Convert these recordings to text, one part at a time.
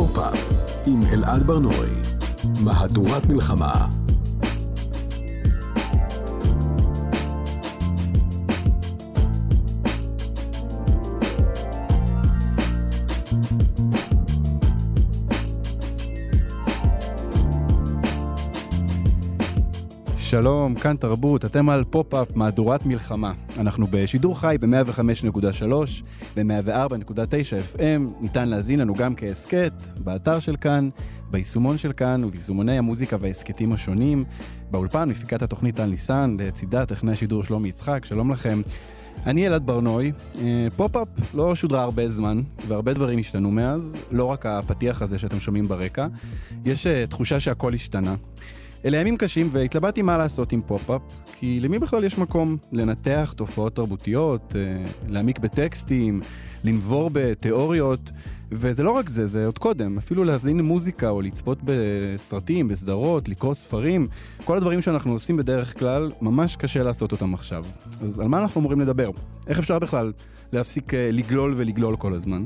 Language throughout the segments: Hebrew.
פופ-אפ עם אלעד בר-נוי, מהדורת מלחמה שלום, כאן תרבות, אתם על פופ-אפ מהדורת מלחמה. אנחנו בשידור חי ב-105.3 ו-104.9 FM, ניתן להזין לנו גם כהסכת, באתר של כאן, ביישומון של כאן וביישומוני המוזיקה וההסכתים השונים. באולפן מפיקת התוכנית טל ניסן, לצידה טכנאי השידור שלומי יצחק, שלום לכם. אני אלעד בר-נוי, אה, פופ-אפ לא שודרה הרבה זמן, והרבה דברים השתנו מאז, לא רק הפתיח הזה שאתם שומעים ברקע, יש אה, תחושה שהכל השתנה. אלה ימים קשים והתלבטתי מה לעשות עם פופ-אפ, כי למי בכלל יש מקום לנתח תופעות תרבותיות, אה, להעמיק בטקסטים, לנבור בתיאוריות, וזה לא רק זה, זה עוד קודם, אפילו להזין מוזיקה או לצפות בסרטים, בסדרות, לקרוא ספרים, כל הדברים שאנחנו עושים בדרך כלל, ממש קשה לעשות אותם עכשיו. אז על מה אנחנו אמורים לדבר? איך אפשר בכלל להפסיק אה, לגלול ולגלול כל הזמן?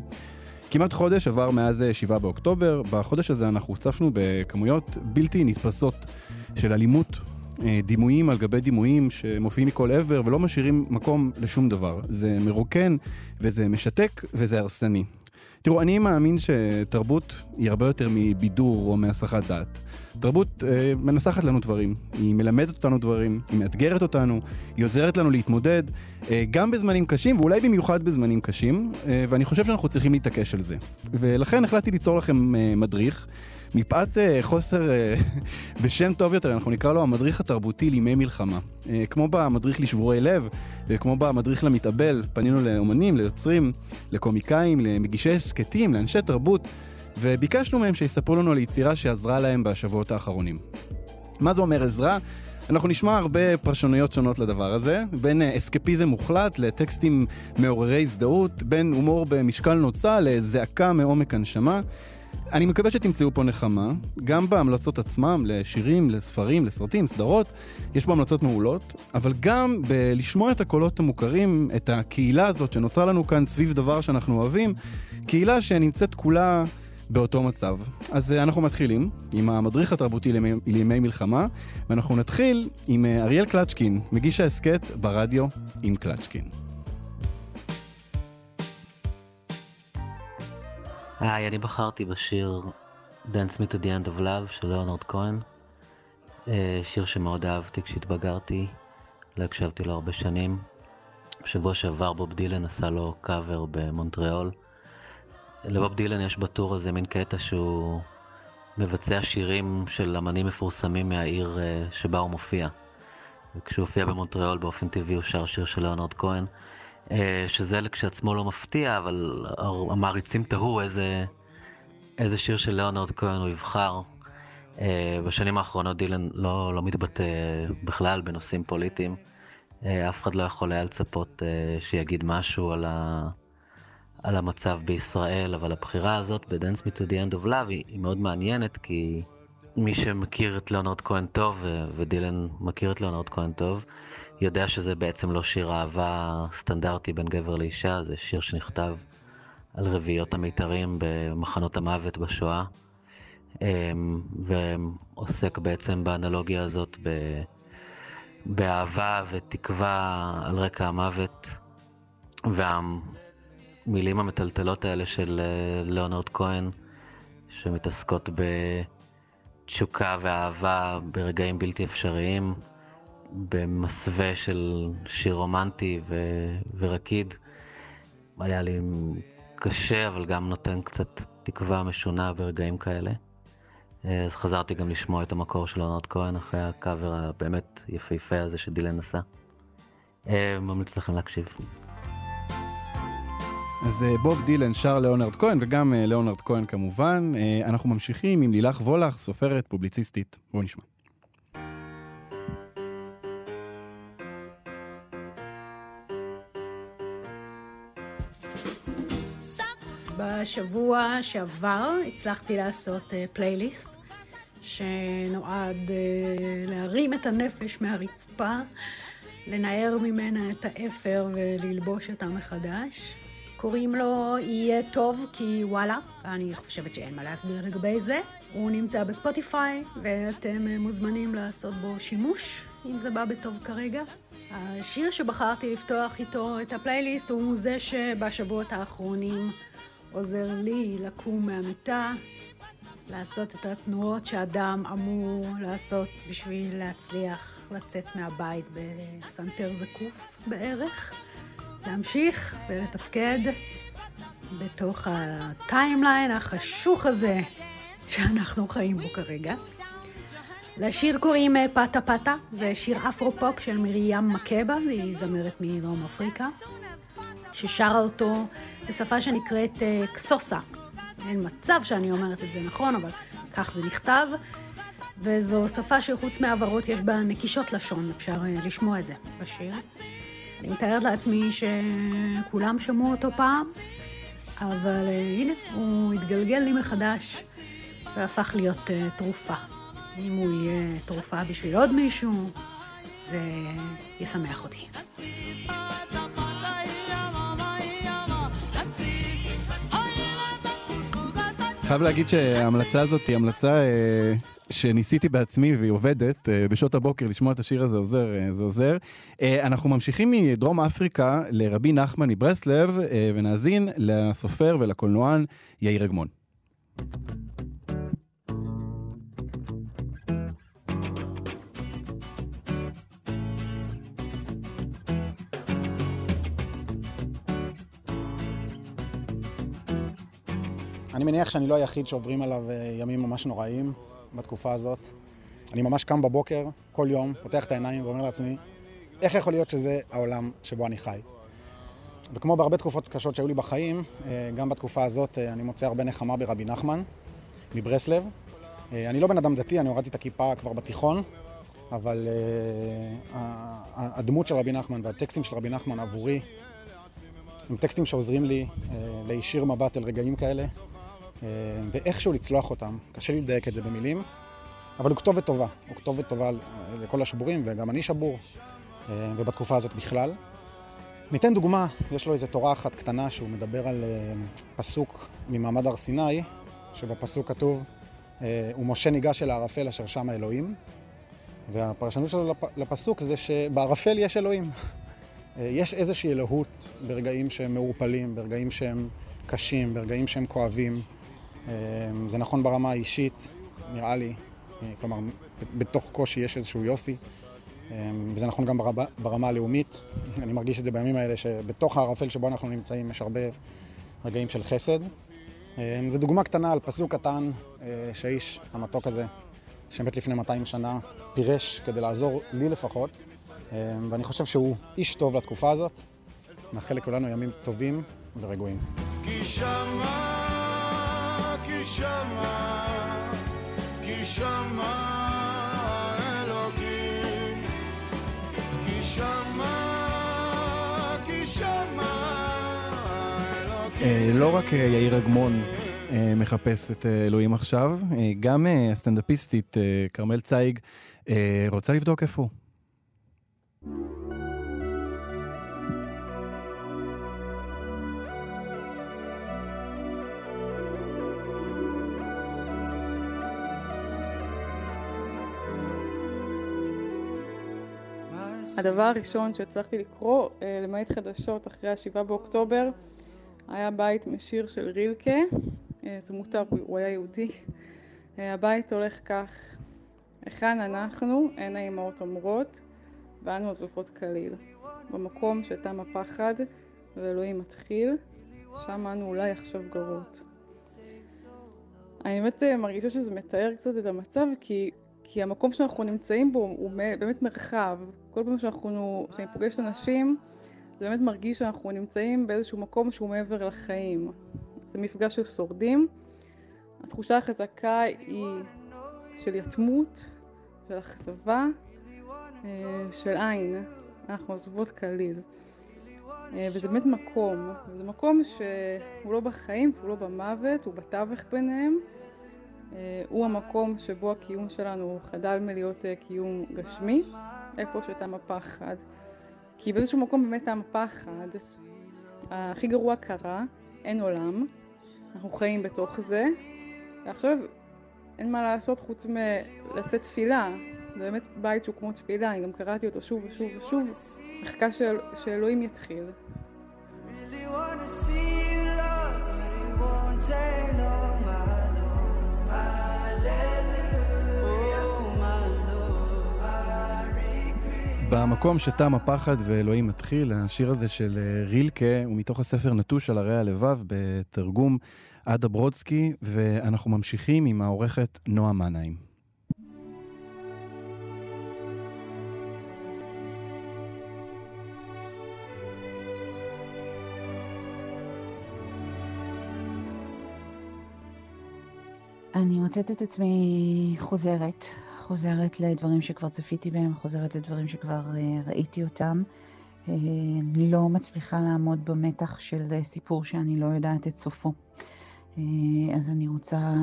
כמעט חודש עבר מאז 7 באוקטובר, בחודש הזה אנחנו הוצפנו בכמויות בלתי נתפסות של אלימות, אה, דימויים על גבי דימויים שמופיעים מכל עבר ולא משאירים מקום לשום דבר. זה מרוקן וזה משתק וזה הרסני. תראו, אני מאמין שתרבות היא הרבה יותר מבידור או מהסחת דעת. תרבות אה, מנסחת לנו דברים, היא מלמדת אותנו דברים, היא מאתגרת אותנו, היא עוזרת לנו להתמודד, אה, גם בזמנים קשים, ואולי במיוחד בזמנים קשים, אה, ואני חושב שאנחנו צריכים להתעקש על זה. ולכן החלטתי ליצור לכם אה, מדריך. מפאת uh, חוסר, uh, בשם טוב יותר, אנחנו נקרא לו המדריך התרבותי לימי מלחמה. Uh, כמו במדריך לשבורי לב, וכמו במדריך למתאבל, פנינו לאומנים, ליוצרים, לקומיקאים, למגישי הסכתים, לאנשי תרבות, וביקשנו מהם שיספרו לנו על יצירה שעזרה להם בשבועות האחרונים. מה זה אומר עזרה? אנחנו נשמע הרבה פרשנויות שונות לדבר הזה, בין אסקפיזם מוחלט לטקסטים מעוררי הזדהות, בין הומור במשקל נוצה לזעקה מעומק הנשמה. אני מקווה שתמצאו פה נחמה, גם בהמלצות עצמם, לשירים, לספרים, לסרטים, סדרות, יש בו המלצות מעולות, אבל גם בלשמוע את הקולות המוכרים, את הקהילה הזאת שנוצרה לנו כאן סביב דבר שאנחנו אוהבים, קהילה שנמצאת כולה באותו מצב. אז uh, אנחנו מתחילים עם המדריך התרבותי לימי, לימי מלחמה, ואנחנו נתחיל עם uh, אריאל קלצ'קין, מגיש ההסכת ברדיו עם קלצ'קין. היי, אני בחרתי בשיר Dance Me to the End of Love של ליאונרד כהן. אה, שיר שמאוד אהבתי כשהתבגרתי, לא הקשבתי לו הרבה שנים. בשבוע שעבר בוב דילן עשה לו קאבר במונטריאול. לבוב דילן יש בטור הזה מין קטע שהוא מבצע שירים של אמנים מפורסמים מהעיר אה, שבה הוא מופיע. וכשהוא הופיע במונטריאול באופן טבעי הוא שר שיר של ליאונרד כהן. אה, שזה כשעצמו לא מפתיע, אבל המעריצים תהו איזה, איזה שיר של ליאונרד כהן הוא יבחר. אה, בשנים האחרונות דילן לא, לא מתבטא בכלל בנושאים פוליטיים. אה, אף אחד לא יכול היה לצפות שיגיד משהו על, ה, על המצב בישראל, אבל הבחירה הזאת ב-Dance Me to the End of Love היא, היא מאוד מעניינת, כי מי שמכיר את ליאונרד כהן טוב, ודילן מכיר את ליאונרד כהן טוב, יודע שזה בעצם לא שיר אהבה סטנדרטי בין גבר לאישה, זה שיר שנכתב על רביעיות המיתרים במחנות המוות בשואה, אמ, ועוסק בעצם באנלוגיה הזאת ב... באהבה ותקווה על רקע המוות, והמילים המטלטלות האלה של אה, ליאונרד כהן, שמתעסקות בתשוקה ואהבה ברגעים בלתי אפשריים. במסווה של שיר רומנטי ו- ורקיד. היה לי קשה, אבל גם נותן קצת תקווה משונה ברגעים כאלה. אז חזרתי גם לשמוע את המקור של עונת כהן אחרי הקאבר הבאמת יפהפה הזה שדילן עשה. אה, ממליץ לכם להקשיב. אז אה, בוב דילן שר ליאונרד כהן, וגם אה, ליאונרד כהן כמובן. אנחנו ממשיכים עם לילך וולך, סופרת, פובליציסטית. בואו נשמע. בשבוע שעבר הצלחתי לעשות פלייליסט אה, שנועד uh, להרים את הנפש מהרצפה, לנער ממנה את האפר וללבוש אותה מחדש. קוראים לו יהיה טוב כי וואלה, אני חושבת שאין מה להסביר לגבי זה. הוא נמצא בספוטיפיי ואתם מוזמנים לעשות בו שימוש, אם זה בא בטוב כרגע. השיר שבחרתי לפתוח איתו את הפלייליסט הוא זה שבשבועות האחרונים עוזר לי לקום מהמיטה, לעשות את התנועות שאדם אמור לעשות בשביל להצליח לצאת מהבית בסנטר זקוף בערך, להמשיך ולתפקד בתוך ה timeline החשוך הזה שאנחנו חיים בו כרגע. לשיר קוראים אה, Pata Pata, זה שיר אפרו-פופ של מרים מקבה, היא זמרת מדרום אפריקה, ששרה אותו בשפה שנקראת אה, קסוסה. אין מצב שאני אומרת את זה נכון, אבל כך זה נכתב. וזו שפה שחוץ מהברות יש בה נקישות לשון, אפשר אה, לשמוע את זה בשיר. אני מתארת לעצמי שכולם שמעו אותו פעם, אבל הנה, הוא התגלגל לי מחדש והפך להיות תרופה. אם הוא יהיה תרופה בשביל עוד מישהו, זה ישמח אותי. חייב להגיד שההמלצה הזאת היא המלצה אה, שניסיתי בעצמי והיא עובדת. אה, בשעות הבוקר לשמוע את השיר הזה עוזר, אה, זה עוזר. אנחנו ממשיכים מדרום אפריקה לרבי נחמן מברסלב, ונאזין לסופר ולקולנוען יאיר אגמון. אני מניח שאני לא היחיד שעוברים עליו אה, ימים ממש נוראים בתקופה הזאת. אני ממש קם בבוקר, כל יום, פותח את העיניים ואומר לעצמי, איך יכול להיות שזה העולם שבו אני חי? וכמו בהרבה תקופות קשות שהיו לי בחיים, אה, גם בתקופה הזאת אה, אני מוצא הרבה נחמה ברבי נחמן, מברסלב. אני לא בן אדם דתי, אני הורדתי את הכיפה כבר בתיכון, אבל הדמות של רבי נחמן והטקסטים של רבי נחמן עבורי הם טקסטים שעוזרים לי להישיר מבט אל רגעים כאלה, ואיכשהו לצלוח אותם. קשה לי לדייק את זה במילים, אבל הוא כתובת טובה. הוא כתובת טובה לכל השבורים, וגם אני שבור, אה, ובתקופה הזאת בכלל. ניתן דוגמה, יש לו איזו תורה אחת קטנה שהוא מדבר על אה, פסוק ממעמד הר סיני, שבפסוק כתוב, ומשה ניגש אל הערפל אשר שם האלוהים, והפרשנות שלו לפסוק זה שבערפל יש אלוהים. יש איזושהי אלוהות ברגעים שהם מעורפלים, ברגעים שהם קשים, ברגעים שהם כואבים. אמ, זה נכון ברמה האישית, נראה לי, אה, כלומר, בתוך קושי יש איזשהו יופי, אמ, וזה נכון גם ברמה, הלאומית. אני מרגיש את זה בימים האלה, שבתוך הערפל שבו אנחנו נמצאים יש הרבה רגעים של חסד. אמ, זו דוגמה קטנה על פסוק קטן אה, שהאיש המתוק הזה, שמת לפני 200 שנה, פירש כדי לעזור לי לפחות, ואני חושב שהוא איש טוב לתקופה הזאת. מאחל לכולנו ימים טובים ורגועים. כי שמה שמה, כי שמה אלוקים, כי שמה, כי שמה אלוקים. אה, לא רק אה, יאיר אגמון אה, מחפש את אלוהים עכשיו, גם הסטנדאפיסטית כרמל צייג רוצה לבדוק איפה הוא. הדבר הראשון שהצלחתי לקרוא, אה, למעט חדשות אחרי השבעה באוקטובר, היה בית משיר של רילקה, אה, זה מותר, הוא היה יהודי. אה, הבית הולך כך: היכן אנחנו, הן האמהות אומרות, ואנו עזופות כליל. במקום שתם הפחד ואלוהים מתחיל, שם אנו אולי עכשיו גרות. אני באמת מרגישה שזה מתאר קצת את המצב, כי כי המקום שאנחנו נמצאים בו הוא באמת מרחב. כל פעם שאנחנו, שאני פוגשת אנשים, זה באמת מרגיש שאנחנו נמצאים באיזשהו מקום שהוא מעבר לחיים. זה מפגש של שורדים. התחושה החזקה היא של יתמות, של אכזבה, אה, של עין. אנחנו עזובות כליל. אה, וזה באמת מקום, זה מקום שהוא לא בחיים, הוא לא במוות, הוא בתווך ביניהם. אה, הוא המקום שבו הקיום שלנו חדל מלהיות אה, קיום גשמי, איפה שתם הפחד. כי באיזשהו מקום באמת תם הפחד. הכי גרוע קרה, אין עולם, אנחנו חיים בתוך זה, ועכשיו אין מה לעשות חוץ מלשאת תפילה. זה באמת בית שהוא כמו תפילה, אני גם קראתי אותו שוב ושוב ושוב, מחכה של, שאלוהים יתחיל. Really במקום שתם הפחד ואלוהים מתחיל, השיר הזה של אה, רילקה הוא מתוך הספר נטוש על הרי הלבב בתרגום עדה ברודסקי, ואנחנו ממשיכים עם העורכת נועה מנהיים. אני מוצאת את עצמי חוזרת, חוזרת לדברים שכבר צפיתי בהם, חוזרת לדברים שכבר uh, ראיתי אותם. Uh, לא מצליחה לעמוד במתח של uh, סיפור שאני לא יודעת את סופו. אז אני רוצה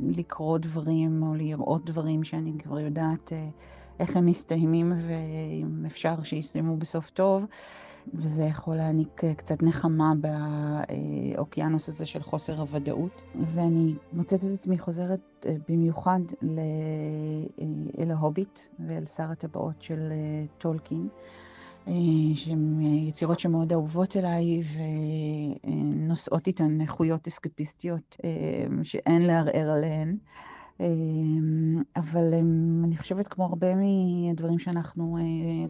לקרוא דברים או לראות דברים שאני כבר יודעת איך הם מסתיימים ואם אפשר שיסתיימו בסוף טוב. וזה יכול להעניק קצת נחמה באוקיינוס הזה של חוסר הוודאות. ואני מוצאת את עצמי חוזרת במיוחד אל ההוביט ואל שר הטבעות של טולקין, שהן יצירות שמאוד אהובות אליי ונושאות איתן איכויות אסקפיסטיות שאין לערער עליהן. אבל אני חושבת כמו הרבה מהדברים שאנחנו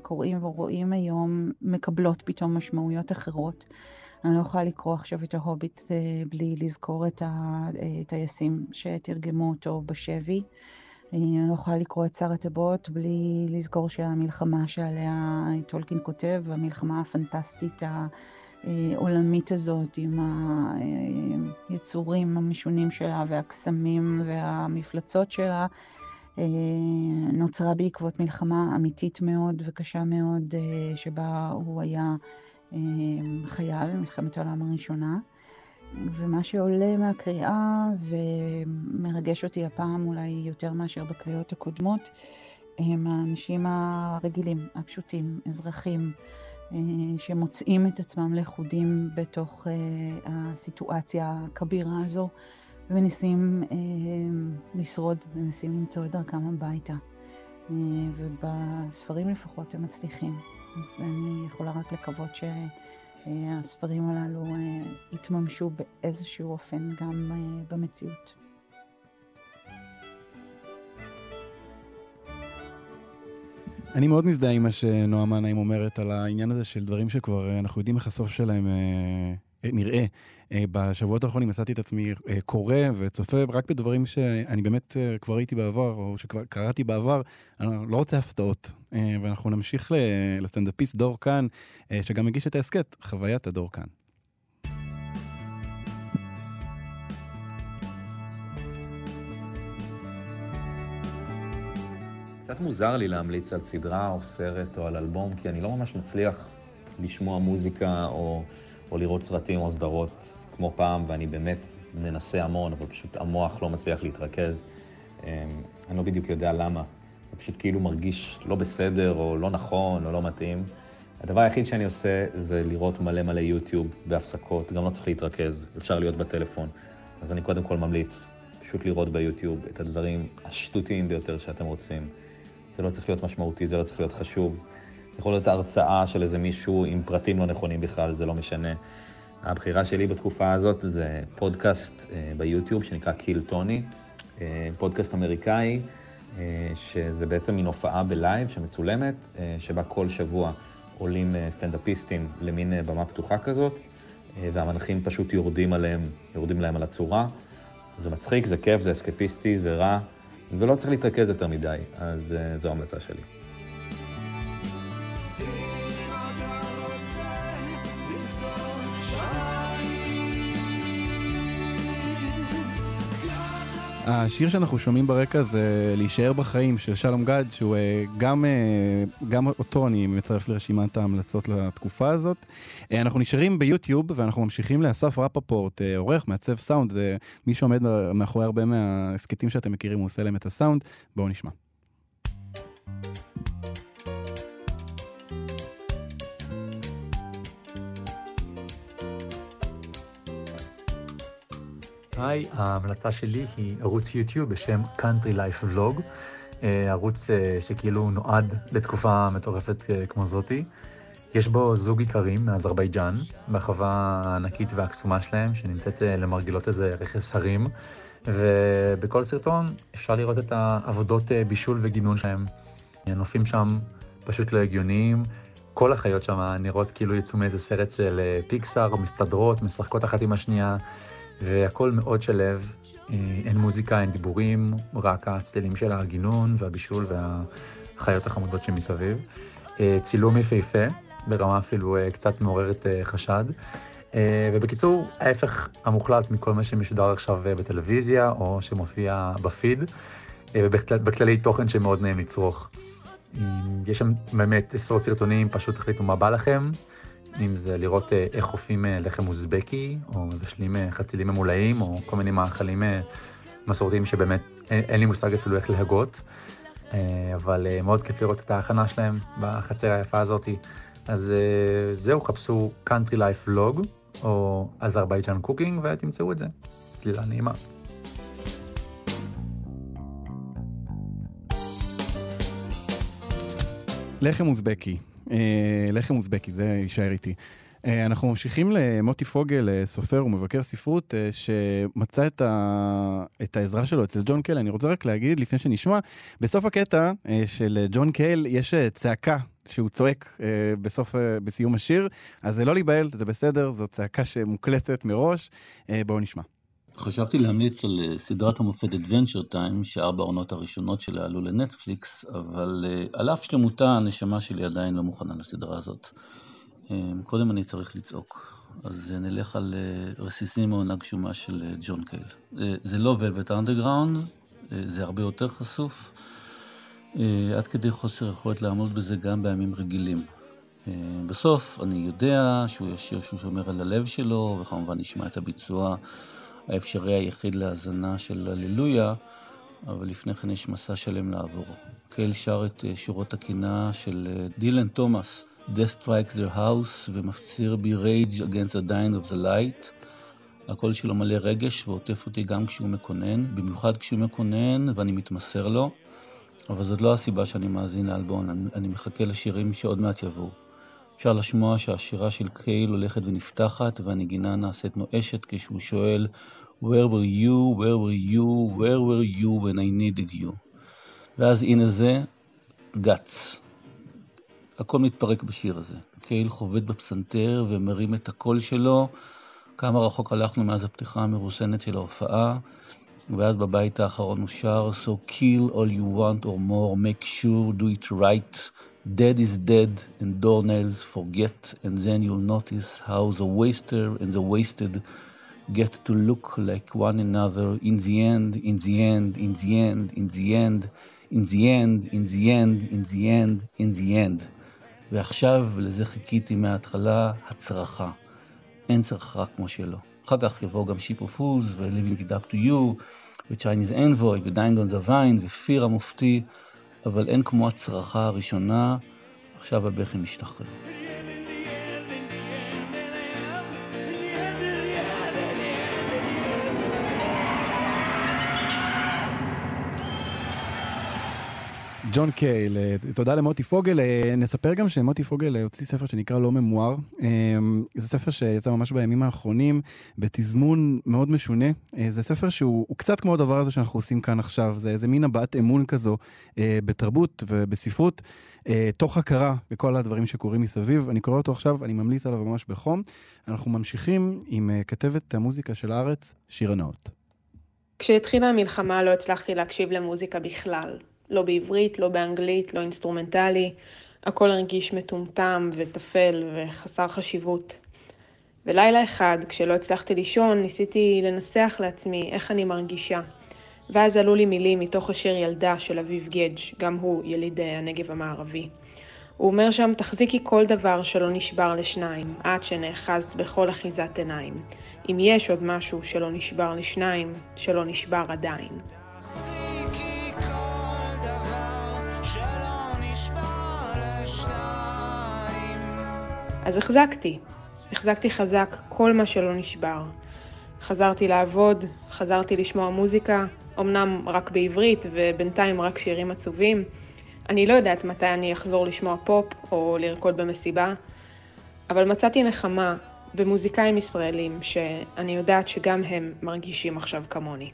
קוראים ורואים היום, מקבלות פתאום משמעויות אחרות. אני לא יכולה לקרוא עכשיו את ההוביט בלי לזכור את הטייסים שתרגמו אותו בשבי. אני לא יכולה לקרוא את שר הטבעות בלי לזכור שהמלחמה שעליה טולקין כותב, המלחמה הפנטסטית העולמית הזאת עם היצורים המשונים שלה והקסמים והמפלצות שלה, נוצרה בעקבות מלחמה אמיתית מאוד וקשה מאוד שבה הוא היה חייל במלחמת העולם הראשונה. ומה שעולה מהקריאה ומרגש אותי הפעם אולי יותר מאשר בקריאות הקודמות, הם האנשים הרגילים, הפשוטים, אזרחים, שמוצאים את עצמם לכודים בתוך הסיטואציה הכבירה הזו ומנסים לשרוד, מנסים למצוא את דרכם הביתה. ובספרים לפחות הם מצליחים. אז אני יכולה רק לקוות שהספרים הללו יתממשו באיזשהו אופן גם במציאות. אני מאוד מזדהה עם מה שנועה מנהיים אומרת על העניין הזה של דברים שכבר אנחנו יודעים איך הסוף שלהם אה, נראה. אה, בשבועות האחרונים מצאתי את עצמי אה, קורא וצופה רק בדברים שאני באמת אה, כבר ראיתי בעבר, או שכבר קראתי בעבר. אני לא רוצה הפתעות. אה, ואנחנו נמשיך לסטנדאפיסט דור כאן, אה, שגם הגיש את ההסכת, חוויית הדור כאן. קצת מוזר לי להמליץ על סדרה או סרט או על אלבום, כי אני לא ממש מצליח לשמוע מוזיקה או, או לראות סרטים או סדרות כמו פעם, ואני באמת מנסה המון, אבל פשוט המוח לא מצליח להתרכז. אמ, אני לא בדיוק יודע למה. זה פשוט כאילו מרגיש לא בסדר, או לא נכון, או לא מתאים. הדבר היחיד שאני עושה זה לראות מלא מלא יוטיוב בהפסקות, גם לא צריך להתרכז, אפשר להיות בטלפון. אז אני קודם כל ממליץ פשוט לראות ביוטיוב את הדברים השטותיים ביותר שאתם רוצים. זה לא צריך להיות משמעותי, זה לא צריך להיות חשוב. יכול להיות הרצאה של איזה מישהו עם פרטים לא נכונים בכלל, זה לא משנה. הבחירה שלי בתקופה הזאת זה פודקאסט אה, ביוטיוב שנקרא קיל טוני, אה, פודקאסט אמריקאי, אה, שזה בעצם מין הופעה בלייב שמצולמת, שבה כל שבוע עולים סטנדאפיסטים למין במה פתוחה כזאת, והמנחים פשוט יורדים עליהם, יורדים להם על הצורה. זה מצחיק, זה כיף, זה אסקפיסטי, זה רע. ולא צריך להתרכז יותר מדי, אז uh, זו ההמלצה שלי. השיר שאנחנו שומעים ברקע זה להישאר בחיים של שלום גד, שהוא גם, גם אותו אני מצרף לרשימת ההמלצות לתקופה הזאת. אנחנו נשארים ביוטיוב ואנחנו ממשיכים לאסף רפפורט, עורך, מעצב סאונד, מי שעומד מאחורי הרבה מההסכתים שאתם מכירים, הוא עושה להם את הסאונד. בואו נשמע. היי, ההמלצה שלי היא ערוץ יוטיוב בשם Country Life Vlog, אה, ערוץ אה, שכאילו נועד לתקופה מטורפת אה, כמו זאתי. יש בו זוג איכרים מאזרבייג'אן, בחווה הענקית והקסומה שלהם, שנמצאת למרגלות איזה רכס הרים, ובכל סרטון אפשר לראות את העבודות בישול וגינון שלהם. הנופים שם פשוט לא הגיוניים, כל החיות שם נראות כאילו יצאו מאיזה סרט של פיקסאר, מסתדרות, משחקות אחת עם השנייה. והכל מאוד שלב, אה, אין מוזיקה, אין דיבורים, רק הצלילים של הגינון והבישול והחיות החמודות שמסביב. אה, צילום יפהפה, ברמה אפילו אה, קצת מעוררת חשד. ובקיצור, ההפך המוחלט מכל מה שמשודר עכשיו בטלוויזיה, או שמופיע בפיד, ובכללי תוכן שמאוד נעים לצרוך. יש שם באמת עשרות סרטונים, פשוט תחליטו מה בא לכם. אם זה לראות אה, איך אופים אה, לחם אוזבקי, או מבשלים אה, חצילים ממולאים, או כל מיני מאכלים מסורתיים שבאמת אין, לי מושג אפילו איך להגות, אבל מאוד כיף לראות את ההכנה שלהם בחצר היפה הזאתי. אז זהו, חפשו Country Life Vlog, או Azerbaijan Cooking, ותמצאו את זה. צלילה נעימה. לחם אוזבקי, לחם אוזבקי, זה יישאר איתי. אה, אנחנו ממשיכים למוטי פוגל, אה, סופר ומבקר ספרות, שמצא את, ה... את העזרה שלו אצל ג'ון קייל. אני רוצה רק להגיד, לפני שנשמע, בסוף הקטע של ג'ון קייל יש צעקה שהוא צועק בסוף, בסיום השיר, אז זה לא להיבהל, זה בסדר, זו צעקה שמוקלטת מראש. בואו נשמע. חשבתי להמליץ על אה, סדרת המופת Adventure Time, שארבע העונות הראשונות שלה עלו לנטפליקס, אבל אה, על אף שלמותה הנשמה שלי עדיין לא מוכנה לסדרה הזאת. אה, קודם אני צריך לצעוק. אז נלך על רסיסים מעונה גשומה של ג'ון קייל. זה לא Velvet Underground, זה הרבה יותר חשוף, עד כדי חוסר יכולת לעמוד בזה גם בימים רגילים. בסוף אני יודע שהוא ישיר שהוא שומר על הלב שלו, וכמובן נשמע את הביצוע האפשרי היחיד להאזנה של הללויה, אבל לפני כן יש מסע שלם לעבור. קייל שר את אה, שורות הקינה של אה, דילן תומאס, Death Strikes Their House, ומפציר בי Rage Against the Dying of the Light. הקול שלו מלא רגש ועוטף אותי גם כשהוא מקונן, במיוחד כשהוא מקונן ואני מתמסר לו, אבל זאת לא הסיבה שאני מאזין לאלבון, אני, אני מחכה לשירים שעוד מעט יבואו. אפשר לשמוע שהשירה של קייל הולכת ונפתחת והנגינה נעשית נואשת כשהוא שואל Where were you, where were you, where were you when I needed you. ואז הנה זה, גץ. הכל מתפרק בשיר הזה. קייל חובט בפסנתר ומרים את הקול שלו. כמה רחוק הלכנו מאז הפתיחה המרוסנת של ההופעה, ואז בבית האחרון הוא שר So kill all you want or more, make sure, do it right. Dead is dead and doornails forget, and then you'll notice how the waster and the wasted get to look like one another in the end, in the end, in the end, in the end, in the end, in the end, in the end, in the end. ועכשיו, לזה חיכיתי מההתחלה, הצרחה. אין צרחה כמו שלו. אחר כך יבואו גם שיפ אוף פולס ו-Living It Up to You, ו-Chinese Envoy, ו-Dying on the Vine, ופיר המופתי. אבל אין כמו הצרחה הראשונה, עכשיו הבכי משתחרר. ג'ון קייל, אה, תודה למוטי פוגל. אה, נספר גם שמוטי פוגל אה, הוציא ספר שנקרא לא ממואר. זה ספר שיצא ממש בימים האחרונים, בתזמון מאוד משונה. זה ספר שהוא קצת כמו הדבר הזה שאנחנו עושים כאן עכשיו. זה איזה מין הבעת אמון כזו בתרבות ובספרות, תוך הכרה בכל הדברים שקורים מסביב. אני קורא אותו עכשיו, אני ממליץ עליו ממש בחום. אנחנו ממשיכים עם כתבת המוזיקה של הארץ, שירה נאות. כשהתחילה המלחמה לא הצלחתי להקשיב למוזיקה בכלל. לא בעברית, לא באנגלית, לא אינסטרומנטלי, הכל הרגיש מטומטם וטפל וחסר חשיבות. ולילה אחד, כשלא הצלחתי לישון, ניסיתי לנסח לעצמי איך אני מרגישה. ואז עלו לי מילים מתוך השיר ילדה של אביב גדג', גם הוא יליד הנגב המערבי. הוא אומר שם, תחזיקי כל דבר שלא נשבר לשניים, עד שנאחזת בכל אחיזת עיניים. אם יש עוד משהו שלא נשבר לשניים, שלא נשבר עדיין. אז החזקתי, החזקתי חזק כל מה שלא נשבר. חזרתי לעבוד, חזרתי לשמוע מוזיקה, אמנם רק בעברית ובינתיים רק שירים עצובים. אני לא יודעת מתי אני אחזור לשמוע פופ או לרקוד במסיבה, אבל מצאתי נחמה במוזיקאים ישראלים שאני יודעת שגם הם מרגישים עכשיו כמוני.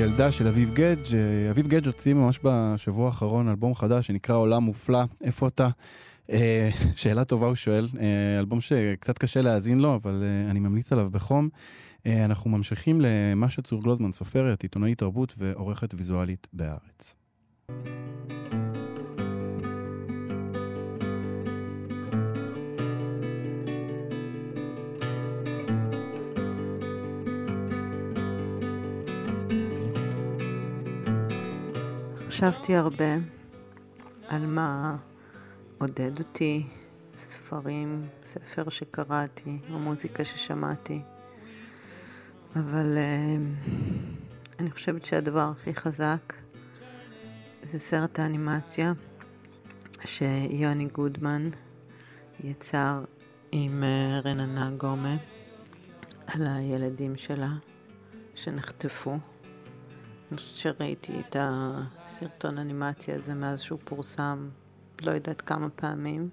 ילדה של אביב גדג'. אה, אביב גדג' הוציא ממש בשבוע האחרון אלבום חדש שנקרא עולם מופלא. איפה אתה? אה, שאלה טובה הוא שואל. אה, אלבום שקצת קשה להאזין לו, אבל אני ממליץ עליו בחום. אנחנו ממשיכים למה שצור גלוזמן, סופרת, עיתונאית תרבות ועורכת ויזואלית בהארץ. חשבתי הרבה על מה עודד אותי, ספרים, ספר שקראתי, המוזיקה ששמעתי, אבל uh, אני חושבת שהדבר הכי חזק זה סרט האנימציה שיוני גודמן יצר עם uh, רננה גומה על הילדים שלה שנחטפו. אני חושבת שראיתי את הסרטון אנימציה הזה מאז שהוא פורסם, לא יודעת כמה פעמים,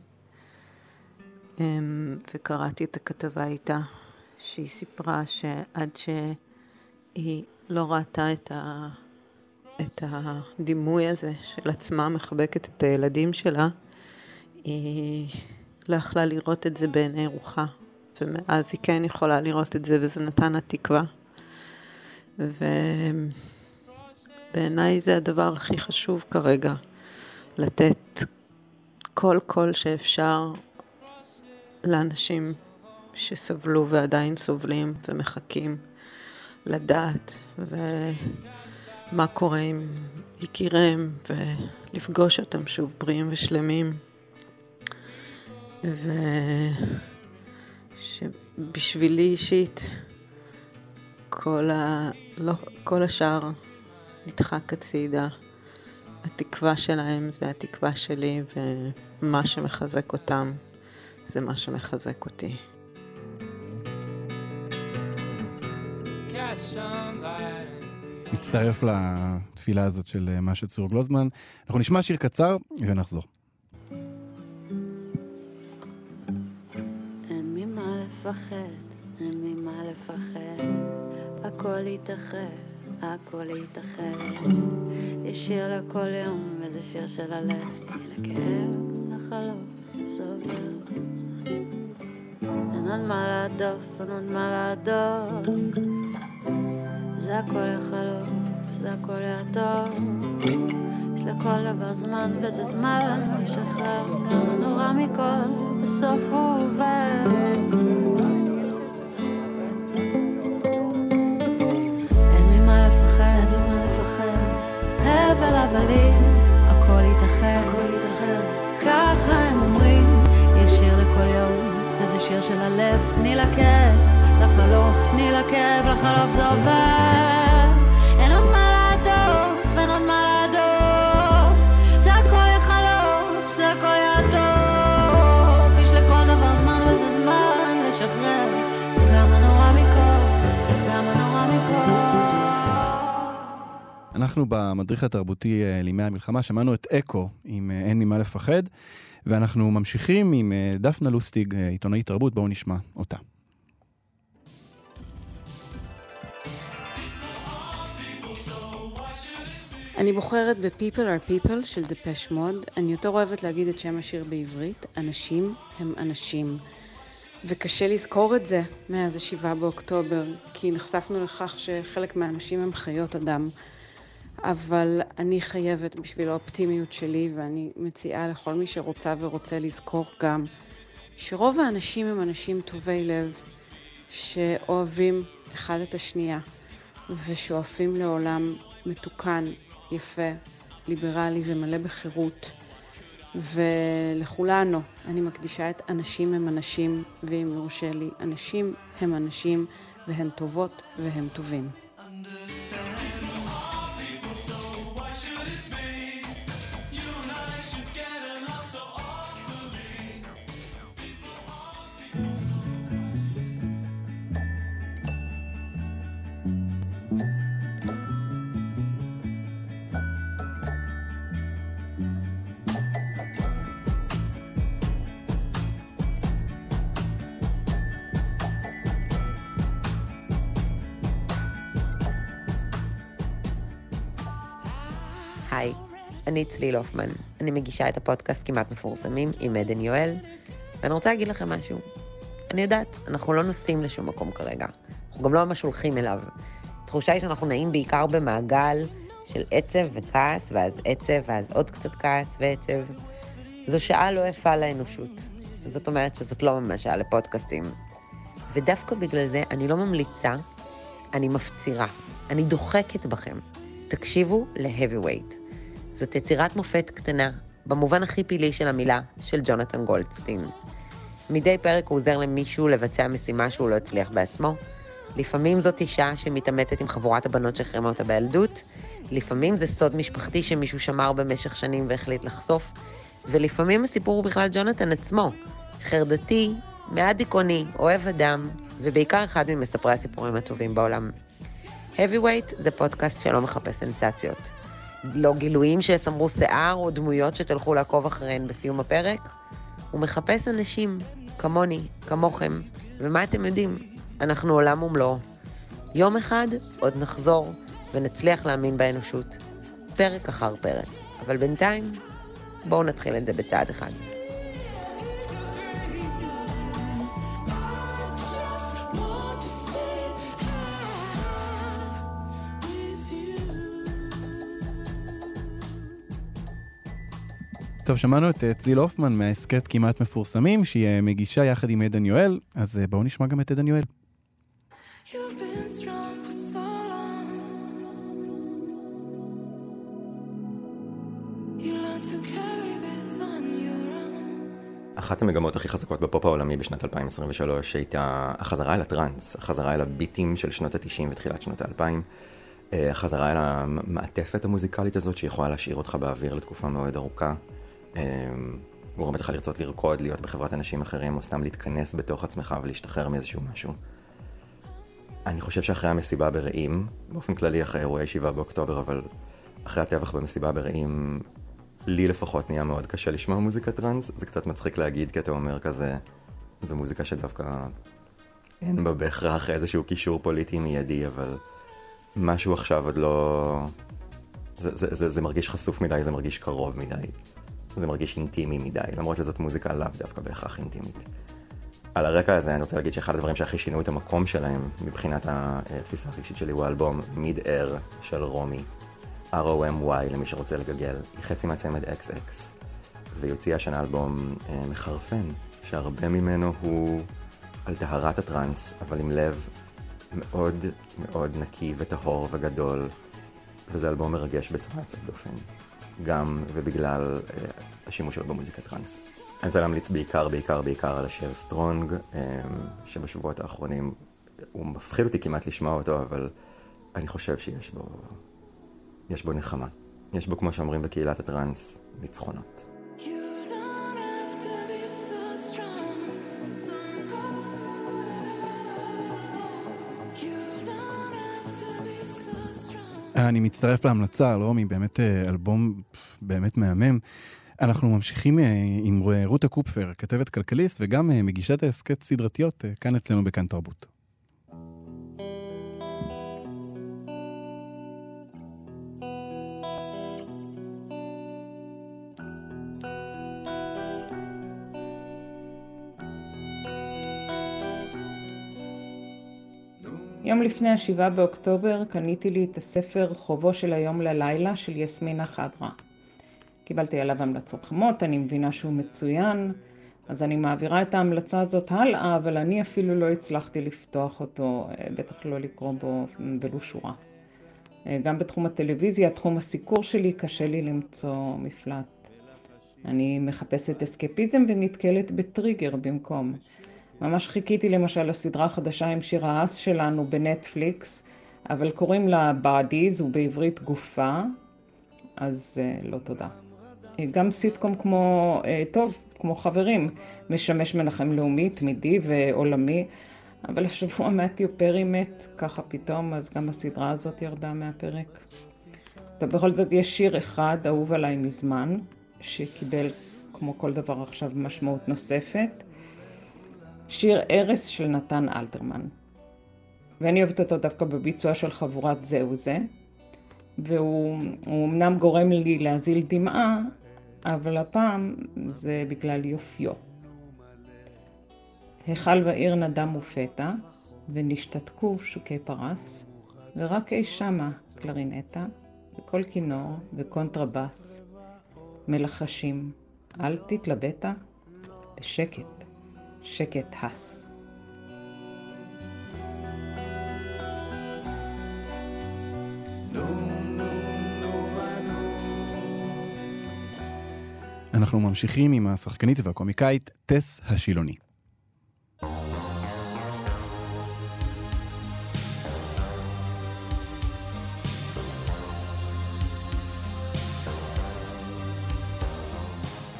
אמ, וקראתי את הכתבה איתה, שהיא סיפרה שעד שהיא לא ראתה את, ה... את הדימוי הזה של עצמה מחבקת את הילדים שלה, היא לא יכלה לראות את זה בעיני רוחה, ומאז היא כן יכולה לראות את זה, וזה נתן לה תקווה. ו... בעיניי זה הדבר הכי חשוב כרגע, לתת כל קול שאפשר לאנשים שסבלו ועדיין סובלים ומחכים לדעת ומה קורה עם יקיריהם ולפגוש אותם שוב בריאים ושלמים. ושבשבילי אישית כל, ה... לא... כל השאר נדחק הצידה. התקווה שלהם זה התקווה שלי, ומה שמחזק אותם זה מה שמחזק אותי. מצטרף לתפילה הזאת של אה, משה צור גלוזמן. אנחנו נשמע שיר קצר ונחזור. אין ממה לפחד, אין ממה לפחד, הכל יתאחד. הכל יתאחד. יש שיר לכל יום, וזה שיר של הלב, לכאב, לחלוף, זה עובר. אין עוד מה להדוף, אין עוד מה להדוף. זה הכל יחלוף, זה הכל יהיה טוב. יש לכל דבר זמן, וזה זמן לשחרר, גם הנורא מכל, בסוף הוא עובר. חבל הבלים, הכל יתאחר, הכל יתאחר. ככה הם אומרים, יש שיר לכל יום, וזה שיר של הלב, תני לכאב, לחלוף, תני לכאב, לחלוף זה עובר. אנחנו במדריך התרבותי אה, לימי המלחמה שמענו את אקו עם אה, אין ממה לפחד, ואנחנו ממשיכים עם אה, דפנה לוסטיג, עיתונאית תרבות, בואו נשמע אותה. אני בוחרת ב-People are People של דפש מוד. אני יותר אוהבת להגיד את שם השיר בעברית, אנשים הם אנשים. וקשה לזכור את זה מאז השבעה באוקטובר, כי נחשפנו לכך שחלק מהאנשים הם חיות אדם. אבל אני חייבת בשביל האופטימיות שלי, ואני מציעה לכל מי שרוצה ורוצה לזכור גם, שרוב האנשים הם אנשים טובי לב, שאוהבים אחד את השנייה, ושואפים לעולם מתוקן, יפה, ליברלי ומלא בחירות. ולכולנו אני מקדישה את אנשים הם אנשים, ואם יורשה לי, אנשים הם אנשים, והן טובות והם טובים. היי, אני צליל הופמן. אני מגישה את הפודקאסט כמעט מפורסמים עם עדן יואל, ואני רוצה להגיד לכם משהו. אני יודעת, אנחנו לא נוסעים לשום מקום כרגע. אנחנו גם לא ממש הולכים אליו. התחושה היא שאנחנו נעים בעיקר במעגל של עצב וכעס, ואז עצב, ואז עוד קצת כעס ועצב. זו שעה לא יפה לאנושות. זאת אומרת שזאת לא ממש שעה לפודקאסטים. ודווקא בגלל זה אני לא ממליצה, אני מפצירה. אני דוחקת בכם. תקשיבו ל-Heavyweight. זאת יצירת מופת קטנה, במובן הכי פילי של המילה, של ג'ונתן גולדסטין. מדי פרק הוא עוזר למישהו לבצע משימה שהוא לא הצליח בעצמו. לפעמים זאת אישה שמתעמתת עם חבורת הבנות שהחרימה אותה בילדות, לפעמים זה סוד משפחתי שמישהו שמר במשך שנים והחליט לחשוף, ולפעמים הסיפור הוא בכלל ג'ונתן עצמו, חרדתי, מעט דיכאוני, אוהב אדם, ובעיקר אחד ממספרי הסיפורים הטובים בעולם. Heavyweight זה פודקאסט שלא מחפש סנסציות. לא גילויים שיסמרו שיער או דמויות שתלכו לעקוב אחריהן בסיום הפרק. הוא מחפש אנשים כמוני, כמוכם, ומה אתם יודעים? אנחנו עולם ומלואו. יום אחד עוד נחזור ונצליח להאמין באנושות, פרק אחר פרק. אבל בינתיים, בואו נתחיל את זה בצעד אחד. טוב, שמענו את אה, צליל הופמן מההסכת כמעט מפורסמים, שהיא אה, מגישה יחד עם עדן יואל, אז אה, בואו נשמע גם את עדן יואל. אחת המגמות הכי חזקות בפופ העולמי בשנת 2023 הייתה החזרה אל הטראנס, החזרה אל הביטים של שנות ה-90 ותחילת שנות ה-2000, החזרה אל המעטפת המוזיקלית הזאת שיכולה להשאיר אותך באוויר לתקופה מאוד ארוכה. גורמת לך לרצות לרקוד, להיות בחברת אנשים אחרים, או סתם להתכנס בתוך עצמך ולהשתחרר מאיזשהו משהו. אני חושב שאחרי המסיבה ברעים, באופן כללי אחרי אירועי 7 באוקטובר, אבל אחרי הטבח במסיבה ברעים, לי לפחות נהיה מאוד קשה לשמוע מוזיקה טראנס. זה קצת מצחיק להגיד, כי אתה אומר כזה, זו מוזיקה שדווקא אין בה בהכרח איזשהו קישור פוליטי מיידי, אבל משהו עכשיו עוד לא... זה, זה, זה, זה מרגיש חשוף מדי, זה מרגיש קרוב מדי. זה מרגיש אינטימי מדי, למרות שזאת מוזיקה לאו דווקא בהכרח אינטימית. על הרקע הזה אני רוצה להגיד שאחד הדברים שהכי שינו את המקום שלהם מבחינת התפיסה הרגשית שלי הוא האלבום מיד אר של רומי, R-O-M-Y למי שרוצה לגגל, היא חצי מהצמד XX, והיא הוציאה השנה אלבום אה, מחרפן, שהרבה ממנו הוא על טהרת הטראנס, אבל עם לב מאוד מאוד נקי וטהור וגדול, וזה אלבום מרגש בצורה יוצאת דופן. גם ובגלל אה, השימוש שלו במוזיקה טראנס. אני רוצה להמליץ בעיקר, בעיקר, בעיקר על השיר Strong, אה, שבשבועות האחרונים הוא מפחיד אותי כמעט לשמוע אותו, אבל אני חושב שיש בו, יש בו נחמה. יש בו, כמו שאומרים בקהילת הטראנס, ניצחונות. אני מצטרף להמלצה, רומי, באמת אה, אלבום באמת מהמם. אנחנו ממשיכים אה, עם רותה קופפר, כתבת כלכליסט וגם אה, מגישת ההסכת סדרתיות כאן אצלנו בכאן תרבות. יום לפני השבעה באוקטובר קניתי לי את הספר חובו של היום ללילה של יסמינה חדרה. קיבלתי עליו המלצות חמות, אני מבינה שהוא מצוין, אז אני מעבירה את ההמלצה הזאת הלאה, אבל אני אפילו לא הצלחתי לפתוח אותו, אה, בטח לא לקרוא בו ולו שורה. אה, גם בתחום הטלוויזיה, תחום הסיקור שלי, קשה לי למצוא מפלט. אני מחפשת אסקפיזם ונתקלת בטריגר במקום. ממש חיכיתי למשל לסדרה החדשה עם שיר האס שלנו בנטפליקס, אבל קוראים לה Bodies ובעברית גופה, אז uh, לא תודה. גם סיטקום כמו, uh, טוב, כמו חברים, משמש מנחם לאומי, תמידי ועולמי, אבל השבוע מתיו פרי מת ככה פתאום, אז גם הסדרה הזאת ירדה מהפרק. טוב, בכל זאת יש שיר אחד, אהוב עליי מזמן, שקיבל, כמו כל דבר עכשיו, משמעות נוספת. שיר ארס של נתן אלתרמן. ואני אוהבת אותו דווקא בביצוע של חבורת זהו זה, והוא אמנם גורם לי להזיל דמעה, אבל הפעם זה בגלל יופיו. היכל בעיר נדם ופתע, ונשתתקו שוקי פרס, ורק אי שמה קלרינטה, וכל כינור וקונטרבס, מלחשים, אל תתלבטה, בשקט, שקט הס. אנחנו ממשיכים עם השחקנית והקומיקאית טס השילוני.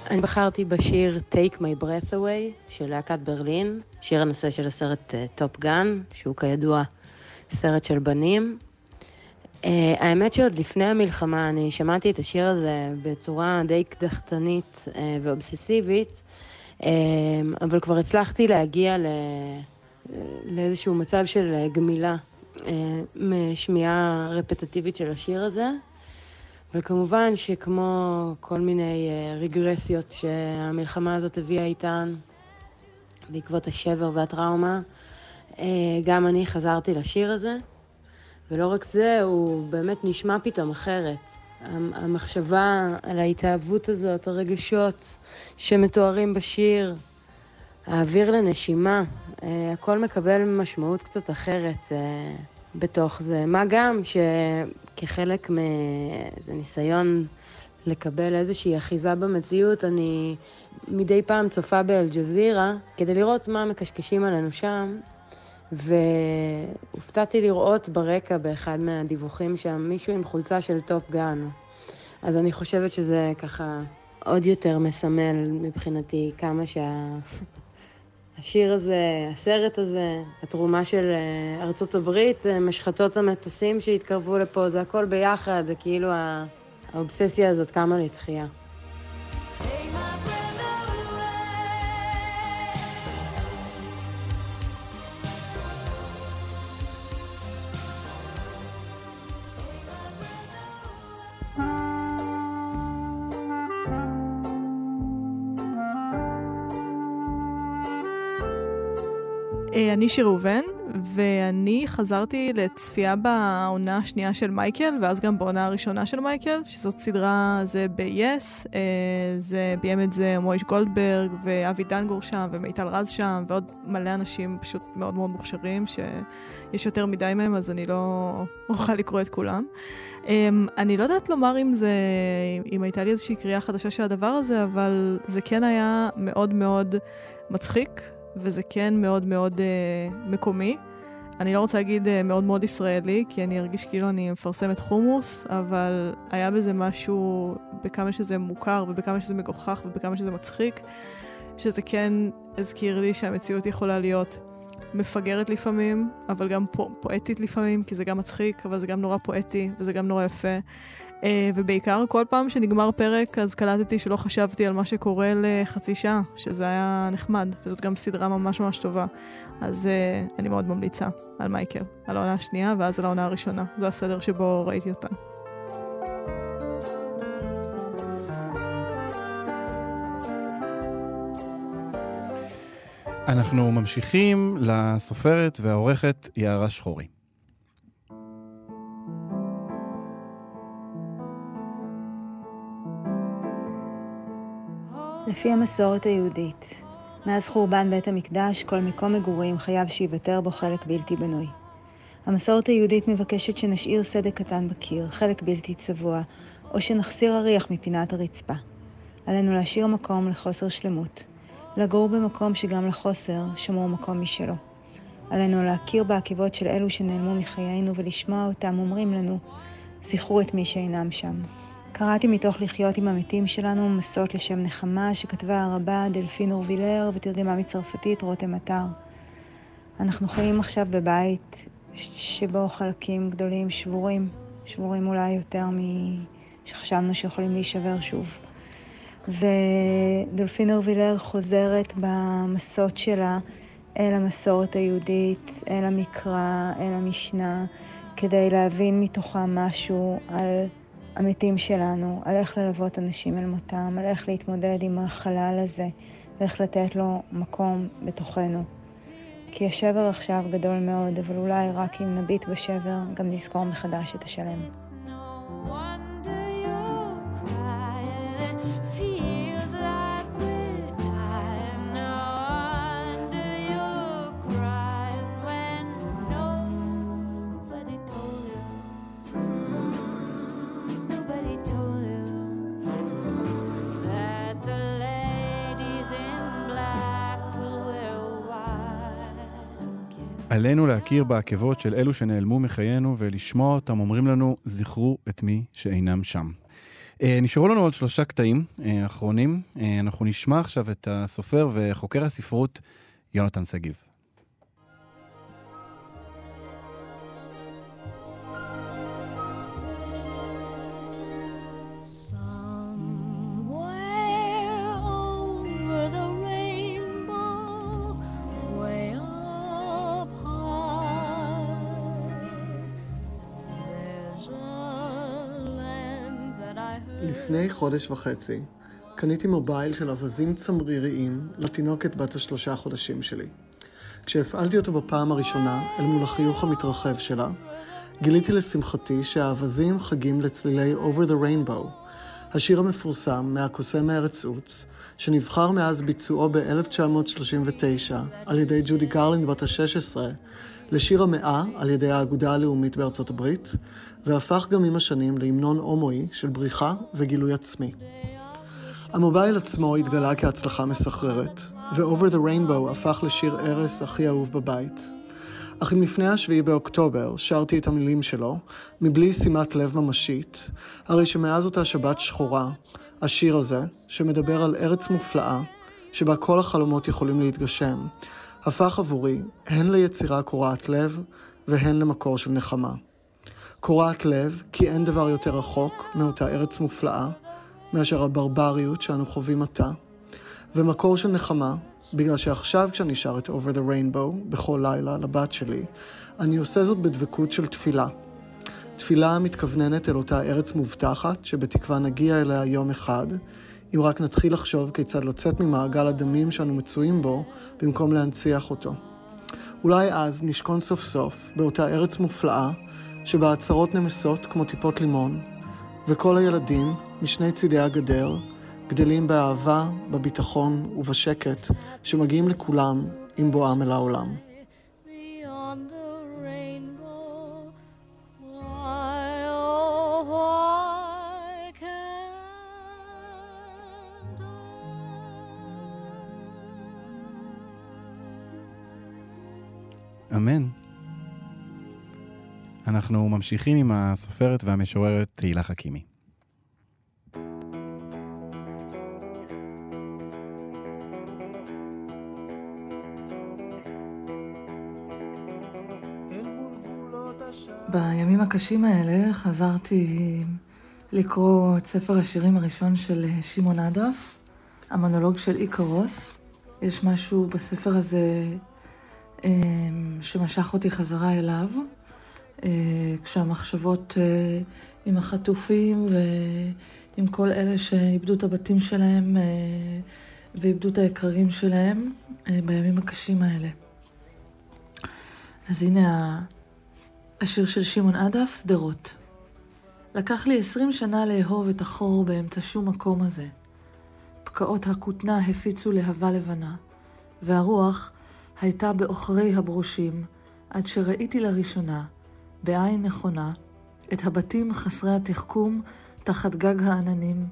אני בחרתי בשיר Take My Breath Away של להקת ברלין, שיר הנושא של הסרט Top אה, Gun, שהוא כידוע סרט של בנים. אה, האמת שעוד לפני המלחמה אני שמעתי את השיר הזה בצורה די קדחתנית אה, ואובססיבית, אה, אבל כבר הצלחתי להגיע ל... לאיזשהו מצב של גמילה אה, משמיעה רפטטיבית של השיר הזה. וכמובן שכמו כל מיני uh, רגרסיות שהמלחמה הזאת הביאה איתן בעקבות השבר והטראומה, uh, גם אני חזרתי לשיר הזה, ולא רק זה, הוא באמת נשמע פתאום אחרת. המחשבה על ההתאהבות הזאת, הרגשות שמתוארים בשיר, האוויר לנשימה, uh, הכל מקבל משמעות קצת אחרת בתוך זה. מה גם ש... כחלק מאיזה ניסיון לקבל איזושהי אחיזה במציאות, אני מדי פעם צופה באל-ג'זירה כדי לראות מה מקשקשים עלינו שם, והופתעתי לראות ברקע באחד מהדיווחים שם מישהו עם חולצה של Top Gun. אז אני חושבת שזה ככה עוד יותר מסמל מבחינתי כמה שה... השיר הזה, הסרט הזה, התרומה של אה, ארצות הברית, אה, משחטות המטוסים שהתקרבו לפה, זה הכל ביחד, זה כאילו האובססיה הזאת קמה לתחייה. אני שיר ראובן, ואני חזרתי לצפייה בעונה השנייה של מייקל, ואז גם בעונה הראשונה של מייקל, שזאת סדרה, זה ב-yes, אה, זה ביים את זה מויש גולדברג, ואבי דנגור שם, ומיטל רז שם, ועוד מלא אנשים פשוט מאוד מאוד מוכשרים, שיש יותר מדי מהם, אז אני לא אוכל לקרוא את כולם. אמ, אני לא יודעת לומר אם זה, אם הייתה לי איזושהי קריאה חדשה של הדבר הזה, אבל זה כן היה מאוד מאוד מצחיק. וזה כן מאוד מאוד uh, מקומי. אני לא רוצה להגיד uh, מאוד מאוד ישראלי, כי אני ארגיש כאילו אני מפרסמת חומוס, אבל היה בזה משהו, בכמה שזה מוכר ובכמה שזה מגוחך ובכמה שזה מצחיק, שזה כן הזכיר לי שהמציאות יכולה להיות מפגרת לפעמים, אבל גם פו- פואטית לפעמים, כי זה גם מצחיק, אבל זה גם נורא פואטי וזה גם נורא יפה. Uh, ובעיקר כל פעם שנגמר פרק אז קלטתי שלא חשבתי על מה שקורה לחצי שעה, שזה היה נחמד, וזאת גם סדרה ממש ממש טובה. אז uh, אני מאוד ממליצה על מייקל, על העונה השנייה ואז על העונה הראשונה. זה הסדר שבו ראיתי אותה. אנחנו ממשיכים לסופרת והעורכת יערה שחורי. לפי המסורת היהודית, מאז חורבן בית המקדש, כל מקום מגורים חייב שייוותר בו חלק בלתי בנוי. המסורת היהודית מבקשת שנשאיר סדק קטן בקיר, חלק בלתי צבוע, או שנחסיר אריח מפינת הרצפה. עלינו להשאיר מקום לחוסר שלמות, לגור במקום שגם לחוסר שמור מקום משלו. עלינו להכיר בעקיבות של אלו שנעלמו מחיינו ולשמוע אותם אומרים לנו, זכרו את מי שאינם שם. קראתי מתוך לחיות עם המתים שלנו מסות לשם נחמה שכתבה הרבה דלפין אורבילר ותרגמה מצרפתית רותם אתר. אנחנו חיים עכשיו בבית שבו חלקים גדולים שבורים, שבורים אולי יותר משחשבנו שיכולים להישבר שוב. ודולפין אורבילר חוזרת במסות שלה אל המסורת היהודית, אל המקרא, אל המשנה, כדי להבין מתוכם משהו על המתים שלנו, על איך ללוות אנשים אל מותם, על איך להתמודד עם החלל הזה, ואיך לתת לו מקום בתוכנו. כי השבר עכשיו גדול מאוד, אבל אולי רק אם נביט בשבר, גם נזכור מחדש את השלם. עלינו להכיר בעקבות של אלו שנעלמו מחיינו ולשמוע אותם אומרים לנו, זכרו את מי שאינם שם. אה, נשארו לנו עוד שלושה קטעים אה, אחרונים. אה, אנחנו נשמע עכשיו את הסופר וחוקר הספרות יונתן שגיב. לפני חודש וחצי קניתי מובייל של אווזים צמריריים לתינוקת בת השלושה חודשים שלי. כשהפעלתי אותו בפעם הראשונה אל מול החיוך המתרחב שלה, גיליתי לשמחתי שהאווזים חגים לצלילי Over the Rainbow, השיר המפורסם מהקוסם מארץ עוץ, שנבחר מאז ביצועו ב-1939 על ידי ג'ודי גרלינד בת ה-16 לשיר המאה על ידי האגודה הלאומית בארצות הברית, והפך גם עם השנים להמנון הומואי של בריחה וגילוי עצמי. המובייל עצמו התגלה כהצלחה מסחררת, ו-Over the Rainbow הפך לשיר ערש הכי אהוב בבית. אך אם לפני השביעי באוקטובר שרתי את המילים שלו, מבלי שימת לב ממשית, הרי שמאז אותה שבת שחורה, השיר הזה, שמדבר על ארץ מופלאה, שבה כל החלומות יכולים להתגשם, הפך עבורי הן ליצירה קורעת לב והן למקור של נחמה. קורעת לב, כי אין דבר יותר רחוק מאותה ארץ מופלאה מאשר הברבריות שאנו חווים עתה, ומקור של נחמה, בגלל שעכשיו כשאני שר את Over the Rainbow בכל לילה לבת שלי, אני עושה זאת בדבקות של תפילה. תפילה המתכווננת אל אותה ארץ מובטחת, שבתקווה נגיע אליה יום אחד, אם רק נתחיל לחשוב כיצד לצאת ממעגל הדמים שאנו מצויים בו, במקום להנציח אותו. אולי אז נשכון סוף סוף באותה ארץ מופלאה, שבה הצהרות נמסות כמו טיפות לימון, וכל הילדים, משני צידי הגדר, גדלים באהבה, בביטחון ובשקט שמגיעים לכולם עם בואם אל העולם. אנחנו ממשיכים עם הסופרת והמשוררת תהילה חכימי. בימים הקשים האלה חזרתי לקרוא את ספר השירים הראשון של שמעון אדף, המונולוג של איקרוס. יש משהו בספר הזה אמ, שמשך אותי חזרה אליו, אה, כשהמחשבות אה, עם החטופים ועם כל אלה שאיבדו את הבתים שלהם אה, ואיבדו את היקרים שלהם אה, בימים הקשים האלה. אז הנה השיר של שמעון עדף, שדרות. לקח לי עשרים שנה לאהוב את החור באמצע שום מקום הזה. פקעות הכותנה הפיצו להבה לבנה, והרוח הייתה בעוכרי הברושים, עד שראיתי לראשונה, בעין נכונה, את הבתים חסרי התחכום תחת גג העננים,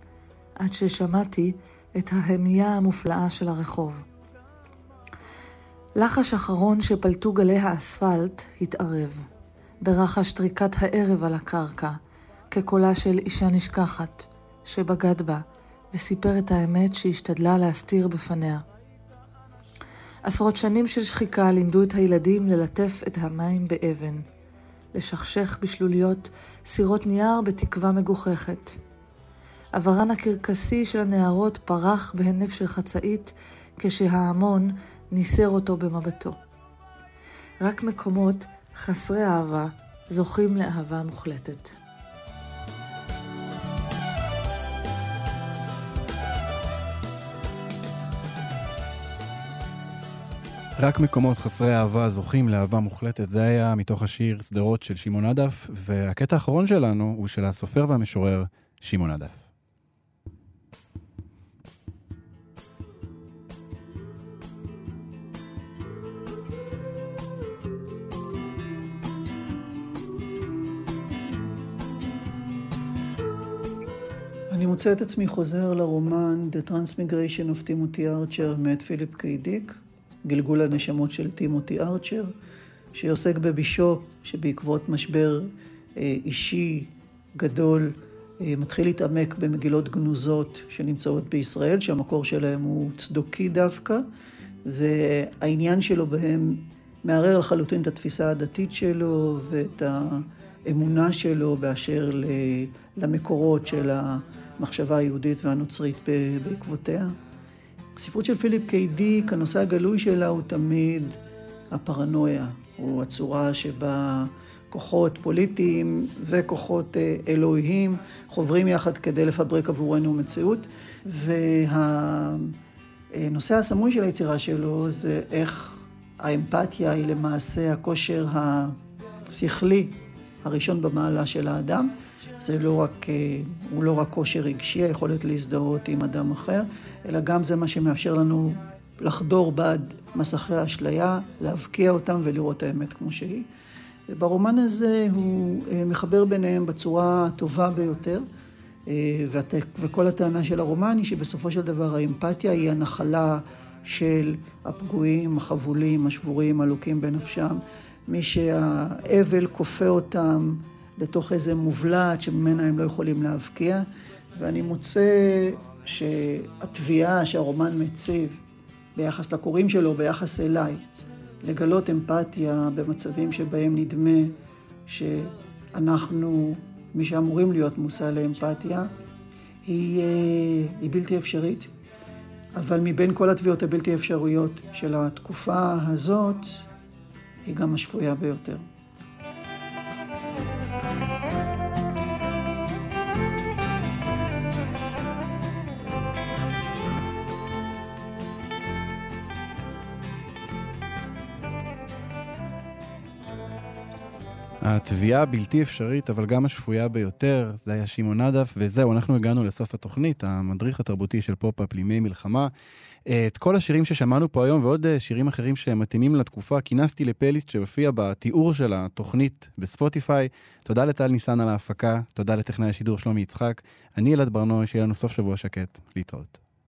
עד ששמעתי את ההמייה המופלאה של הרחוב. לחש אחרון שפלטו גלי האספלט התערב, ברחש טריקת הערב על הקרקע, כקולה של אישה נשכחת, שבגד בה, וסיפר את האמת שהשתדלה להסתיר בפניה. עשרות שנים של שחיקה לימדו את הילדים ללטף את המים באבן, לשכשך בשלוליות סירות נייר בתקווה מגוחכת. עברן הקרקסי של הנערות פרח בהינף של חצאית, כשההמון ניסר אותו במבטו. רק מקומות חסרי אהבה זוכים לאהבה מוחלטת. רק מקומות חסרי אהבה זוכים לאהבה מוחלטת. זה היה מתוך השיר שדרות של שמעון עדף, והקטע האחרון שלנו הוא של הסופר והמשורר שמעון עדף. אני מוצא את עצמי חוזר לרומן The Transmigration of Timothy Archer מאת פיליפ קיידיק, גלגול הנשמות של טימותי ארצ'ר, שעוסק בבישופ שבעקבות משבר אה, אישי גדול אה, מתחיל להתעמק במגילות גנוזות שנמצאות בישראל, שהמקור שלהם הוא צדוקי דווקא, והעניין שלו בהם מערער לחלוטין את התפיסה הדתית שלו ואת האמונה שלו באשר למקורות של המחשבה היהודית והנוצרית בעקבותיה. הספרות של פיליפ קיי דיק, הנושא הגלוי שלה הוא תמיד הפרנויה, הוא הצורה שבה כוחות פוליטיים וכוחות אה, אלוהיים חוברים יחד כדי לפברק עבורנו מציאות. והנושא הסמוי של היצירה שלו זה איך האמפתיה היא למעשה הכושר השכלי הראשון במעלה של האדם. זה לא רק, אה, הוא לא רק כושר רגשי, היכולת להזדהות עם אדם אחר, אלא גם זה מה שמאפשר לנו לחדור בעד מסכי האשליה, להבקיע אותם ולראות האמת כמו שהיא. וברומן הזה הוא אה, מחבר ביניהם בצורה הטובה ביותר, אה, וכל הטענה של הרומן היא שבסופו של דבר האמפתיה היא הנחלה של הפגועים, החבולים, השבורים, הלוקים בנפשם, מי שהאבל כופה אותם לתוך איזה מובלעת שממנה הם לא יכולים להבקיע, ואני מוצא שהתביעה שהרומן מציב ביחס לקוראים שלו, ביחס אליי, לגלות אמפתיה במצבים שבהם נדמה שאנחנו, מי שאמורים להיות מושא לאמפתיה, היא, אה, היא בלתי אפשרית. אבל מבין כל התביעות הבלתי אפשרויות של התקופה הזאת, היא גם השפויה ביותר. התביעה הבלתי אפשרית, אבל גם השפויה ביותר, זה היה שמעון אדף, וזהו, אנחנו הגענו לסוף התוכנית, המדריך התרבותי של פופ-אפ לימי מלחמה. את כל השירים ששמענו פה היום, ועוד אה, שירים אחרים שמתאימים לתקופה, כינסתי לפליסט שהופיע בתיאור של התוכנית בספוטיפיי. תודה לטל ניסן על ההפקה, תודה לטכנאי השידור שלומי יצחק. אני אלעד ברנועי, שיהיה לנו סוף שבוע שקט. להתראות.